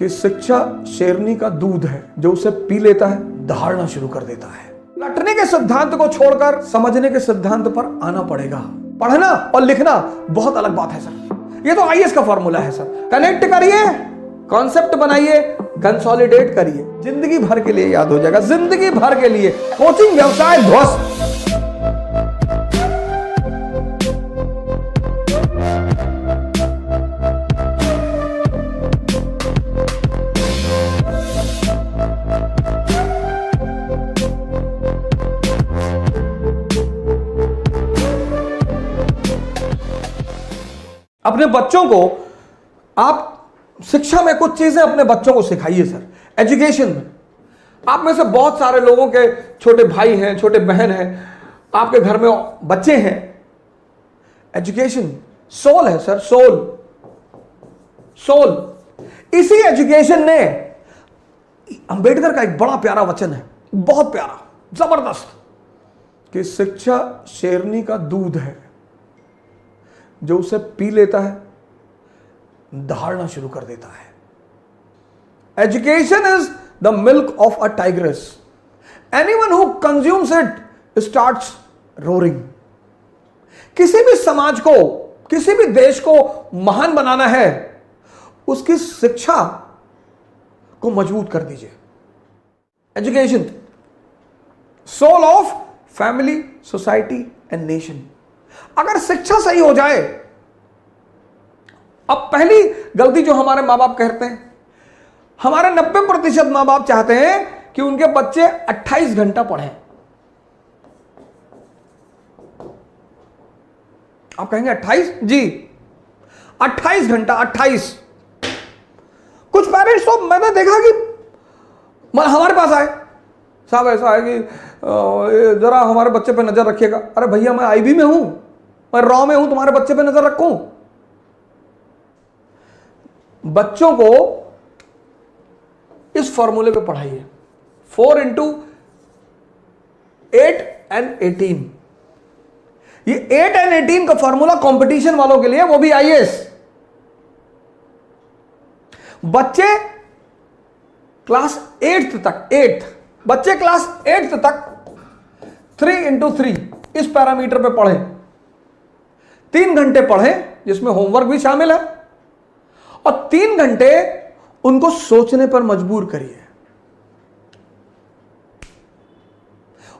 कि शिक्षा शेरनी का दूध है, जो उसे पी लेता है, दहाड़ना शुरू कर देता है। रटने के सिद्धांत को छोड़कर, समझने के सिद्धांत पर आना पड़ेगा। पढ़ना और लिखना बहुत अलग बात है, सर। ये तो आईएएस का फॉर्मूला है, सर। कनेक्ट करिए कॉन्सेप्ट बनाइए कंसोलिडेट करिए। ज़िंदगी भर के लिए याद हो जाएगा। ज़िंदगी भर के लिए। कोचिंग व्यवसाय ध्वस्त। अपने बच्चों को, आप शिक्षा में कुछ चीज़ें अपने बच्चों को सिखाइए, सर। एजुकेशन में। आप में से बहुत सारे लोगों के छोटे भाई हैं, छोटे बहन हैं, आपके घर में बच्चे हैं। एजुकेशन सोल है, सर सोल सोल इसी एजुकेशन ने अंबेडकर का एक बड़ा प्यारा वचन है, बहुत प्यारा, ज़बरदस्त, कि शिक्षा शेरनी का दूध है। जो उसे पी लेता है, दहाड़ना शुरू कर देता है। Education is the milk of a tigress anyone who consumes it start roaring किसी भी समाज को, किसी भी देश को महान बनाना है, उसकी शिक्षा को मज़बूत कर दीजिए। Education soul of family society and nation अगर शिक्षा सही हो जाए, अब पहली गलती जो हमारे माँ बाप कहते हैं, हमारे 90 प्रतिशत माँ बाप चाहते हैं कि उनके बच्चे 28 घंटा पढ़ें। आप कहेंगे 28 जी। 28 घंटा 28 कुछ पेरेंट्स तो मैंने देखा कि हमारे पास आए। साहब ऐसा है कि जरा हमारे बच्चे पे नज़र रखिएगा। अरे भैया, मैं आईबी में हूँ। मैं रॉ में हूँ, तुम्हारे बच्चे पे नज़र रखूँ। बच्चों को इस फॉर्मूले पे पढ़ाइए। Four into eight and eighteen ये एट एंड एटीन का फॉर्मूला कंपटीशन वालों के लिए, वो भी आईएएस बच्चे क्लास एट्थ तक एट्थ बच्चे क्लास एट्थ तक थ्री इंटू थ्री इस पैरामीटर पे पढ़े। तीन घंटे पढ़े, जिसमें होमवर्क भी शामिल है, और तीन घंटे उनको सोचने पर मजबूर करिए।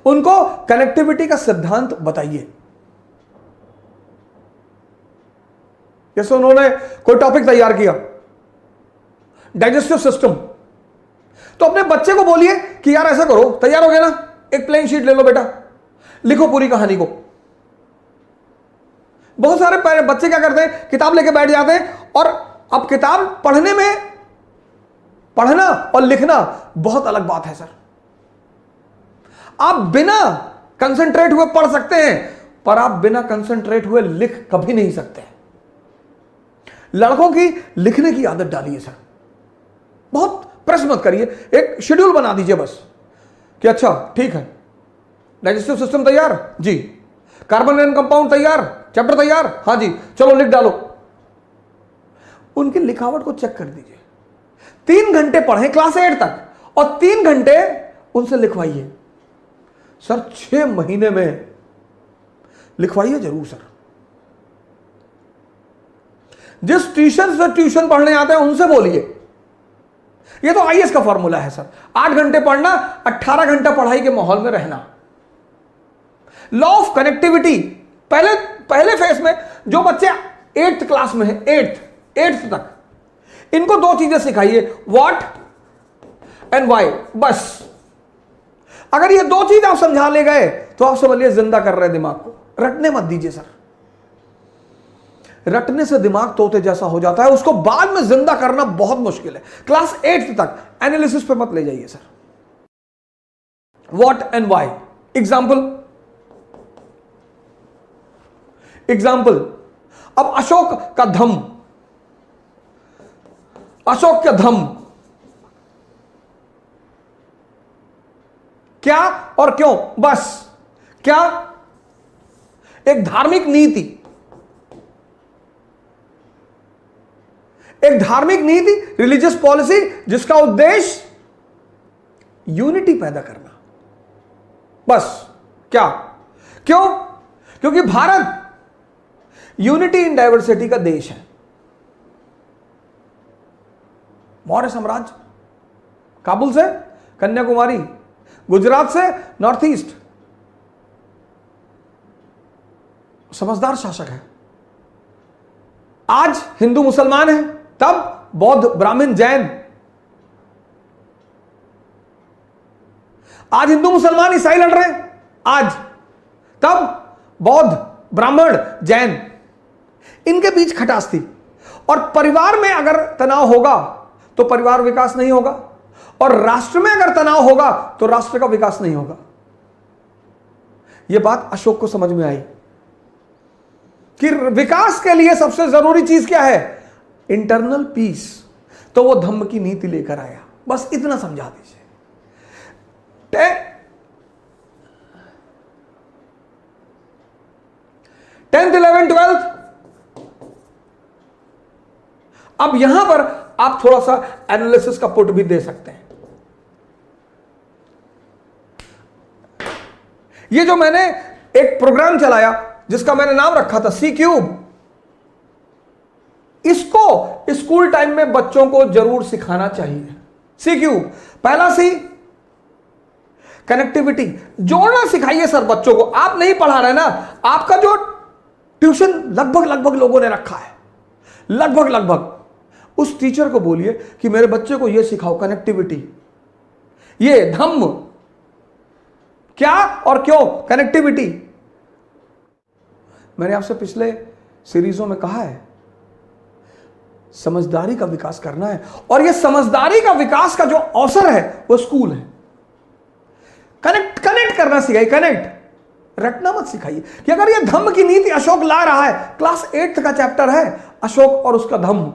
उनको कनेक्टिविटी का सिद्धांत बताइए। जैसे उन्होंने कोई टॉपिक तैयार किया? डाइजेस्टिव सिस्टम तो अपने बच्चे को बोलिए कि, यार ऐसा करो, तैयार हो गया ना? एक प्लेन शीट ले लो बेटा। लिखो पूरी कहानी को। बहुत सारे बच्चे क्या करते हैं? किताब लेके बैठ जाते हैं और अब किताब पढ़ने में पढ़ना और लिखना बहुत अलग बात है, सर। आप बिना कंसंट्रेट हुए पढ़ सकते हैं, पर आप बिना कंसंट्रेट हुए लिख कभी नहीं सकते। लड़कों की लिखने की आदत डालिए, सर। बहुत प्रेस मत करिए। एक शेड्यूल बना दीजिए बस कि अच्छा ठीक है। डाइजेस्टिव सिस्टम तैयार? जी। कार्बन एंड कंपाउंड तैयार चैप्टर तैयार। हाँ जी, चलो लिख डालो। उनकी लिखावट को चेक कर दीजिए। तीन घंटे पढ़े क्लास एट तक और तीन घंटे उनसे लिखवाइए। सर, छह महीने में लिखवाइए ज़रूर, सर। जिस ट्यूशन से ट्यूशन पढ़ने आते हैं, उनसे बोलिए। ये तो आईएएस का फॉर्मूला है, सर। आठ घंटे पढ़ना, अट्ठारह घंटा पढ़ाई के माहौल में रहना। लॉ ऑफ़ कनेक्टिविटी पहले पहले फेस में जो बच्चे एट्थ क्लास में है एट्थ एट्थ तक, इनको दो चीज़ें सिखाइए व्हाट एंड वाई बस। अगर ये दो चीज़ आप समझा ले गए तो आप समझिए ज़िंदा कर रहे दिमाग को। रटने मत दीजिए, सर। रटने से दिमाग तोते जैसा हो जाता है। उसको बाद में ज़िंदा करना बहुत मुश्किल है। क्लास एट्थ तक एनालिसिस पे मत ले जाइए, sir. What and why example example अब अशोक का धम। अशोक का धम। क्या और क्यों? बस। क्या? एक धार्मिक नीति। एक धार्मिक नीति रिलीजियस पॉलिसी जिसका उद्देश्य यूनिटी पैदा करना। बस। क्या? क्यों? क्योंकि भारत यूनिटी इन डाइवर्सिटी का देश है। मौर्य साम्राज्य। काबुल से कन्याकुमारी, गुजरात से नॉर्थ ईस्ट। समझदार शासक है। आज हिंदू मुसलमान है, तब बौद्ध ब्राह्मण जैन। आज हिंदू मुसलमान ईसाई लड़ रहे हैं, आज। तब बौद्ध ब्राह्मण जैन। इनके बीच खटास थी। और परिवार में अगर तनाव होगा तो परिवार विकास नहीं होगा। और राष्ट्र में अगर तनाव होगा तो राष्ट्र का विकास नहीं होगा। यह बात अशोक को समझ में आई कि विकास के लिए सबसे ज़रूरी चीज़ क्या है? Internal peace. तो वो धम्म की नीति लेकर आया। बस इतना समझा दीजिए। टेंथ इलेवन ट्वेल्थ अब यहाँ पर आप थोड़ा सा एनालिसिस का पुट भी दे सकते हैं। ये जो मैंने एक प्रोग्राम चलाया, जिसका मैंने नाम रखा था सी क्यूब इसको स्कूल टाइम में बच्चों को ज़रूर सिखाना चाहिए। सी क्यूब पहला सी कनेक्टिविटी जोड़ना सिखाइए सर बच्चों को। आप नहीं पढ़ा रहे ना, आपका जो ट्यूशन लगभग लगभग लोगों ने रखा है। लगभग लगभग उस टीचर को बोलिए कि मेरे बच्चे को यह सिखाओ कनेक्टिविटी ये धम्म। क्या और क्यों? कनेक्टिविटी मैंने आपसे पिछले सीरीजों में कहा है, समझदारी का विकास करना है। और यह समझदारी का विकास का जो अवसर है, वो स्कूल है। कनेक्ट कनेक्ट करना सिखाइए कनेक्ट रटना मत सिखाइए कि अगर यह धम्म की नीति अशोक ला रहा है क्लास एट्थ का चैप्टर है, अशोक और उसका धम्म।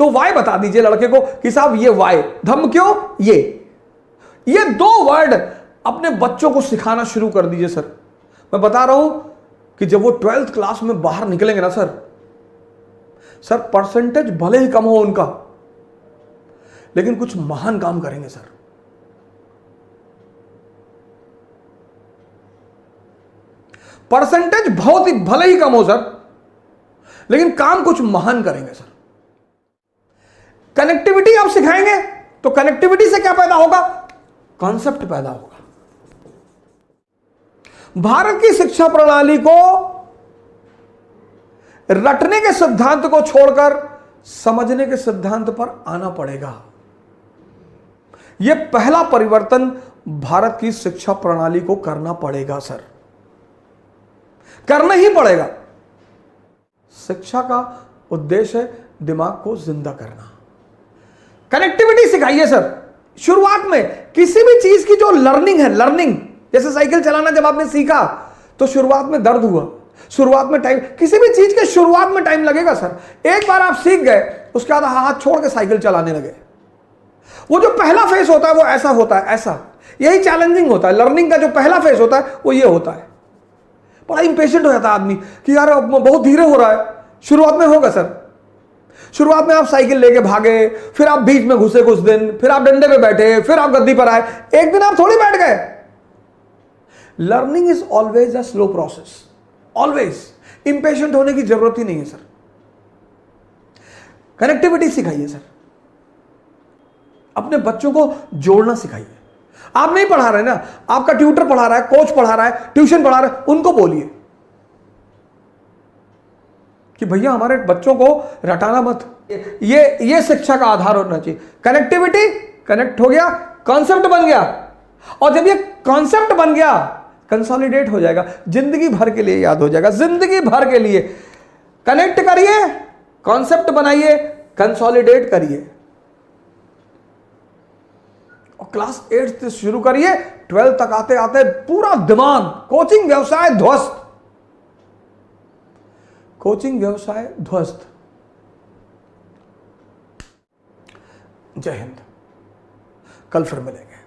तो वाई बता दीजिए लड़के को कि साहब, ये वाई धम क्यों? ये। ये दो वर्ड अपने बच्चों को सिखाना शुरू कर दीजिए, सर। मैं बता रहा हूँ कि जब वो ट्वेल्थ क्लास में बाहर निकलेंगे ना, सर सर परसेंटेज भले ही कम हो उनका, लेकिन कुछ महान काम करेंगे, सर। परसेंटेज बहुत ही, भले ही कम हो, सर, लेकिन काम कुछ महान करेंगे, सर। कनेक्टिविटी आप सिखाएँगे तो कनेक्टिविटी से क्या पैदा होगा? कॉन्सेप्ट पैदा होगा। भारत की शिक्षा प्रणाली को रटने के सिद्धांत को छोड़कर समझने के सिद्धांत पर आना पड़ेगा। यह पहला परिवर्तन भारत की शिक्षा प्रणाली को करना पड़ेगा, सर। करना ही पड़ेगा। शिक्षा का उद्देश्य है दिमाग को ज़िंदा करना। कनेक्टिविटी सिखाइए सर। शुरुआत में किसी भी चीज़ की जो लर्निंग है लर्निंग जैसे साइकिल चलाना जब आपने सीखा तो शुरुआत में दर्द हुआ। शुरुआत में टाइम किसी भी चीज़ के शुरुआत में टाइम लगेगा सर। एक बार आप सीख गए, उसके बाद हाथ छोड़ के साइकिल चलाने लगे। वो जो पहला फेस होता है, वो ऐसा होता है, ऐसा। यही चैलेंजिंग होता है। लर्निंग का जो पहला फेस होता है, वो ये होता है। बड़ा इंपेशेंट हो जाता है आदमी कि यार बहुत धीरे हो रहा है। शुरुआत में होगा सर। शुरुआत में आप साइकिल लेके भागे, फिर आप बीच में घुसे कुछ दिन, फिर आप डंडे पे बैठे, फिर आप गद्दी पर आए, एक दिन आप थोड़ी बैठ गए। Learning is always a slow process always impatient होने की ज़रूरत ही नहीं है सर कनेक्टिविटी सिखाइए सर अपने बच्चों को जोड़ना सिखाइए। आप नहीं पढ़ा रहे ना? आपका ट्यूटर पढ़ा रहा है कोच पढ़ा रहा है ट्यूशन पढ़ा रहा है, उनको बोलिए। कि भैया हमारे बच्चों को रटाना मत। ये ये शिक्षा का आधार होना चाहिए। कनेक्टिविटी कनेक्ट हो गया कॉन्सेप्ट बन गया। और जब ये कॉन्सेप्ट बन गया कंसोलिडेट हो जाएगा। ज़िंदगी भर के लिए याद हो जाएगा। ज़िंदगी भर के लिए। कनेक्ट करिए कॉन्सेप्ट बनाइए कंसोलिडेट करिए। और क्लास एट से शुरू करिए ट्वेल्थ तक आते आते पूरा दिमाग कोचिंग व्यवसाय ध्वस्त। कोचिंग व्यवसाय ध्वस्त। जय हिंद। कल फिर मिलेंगे।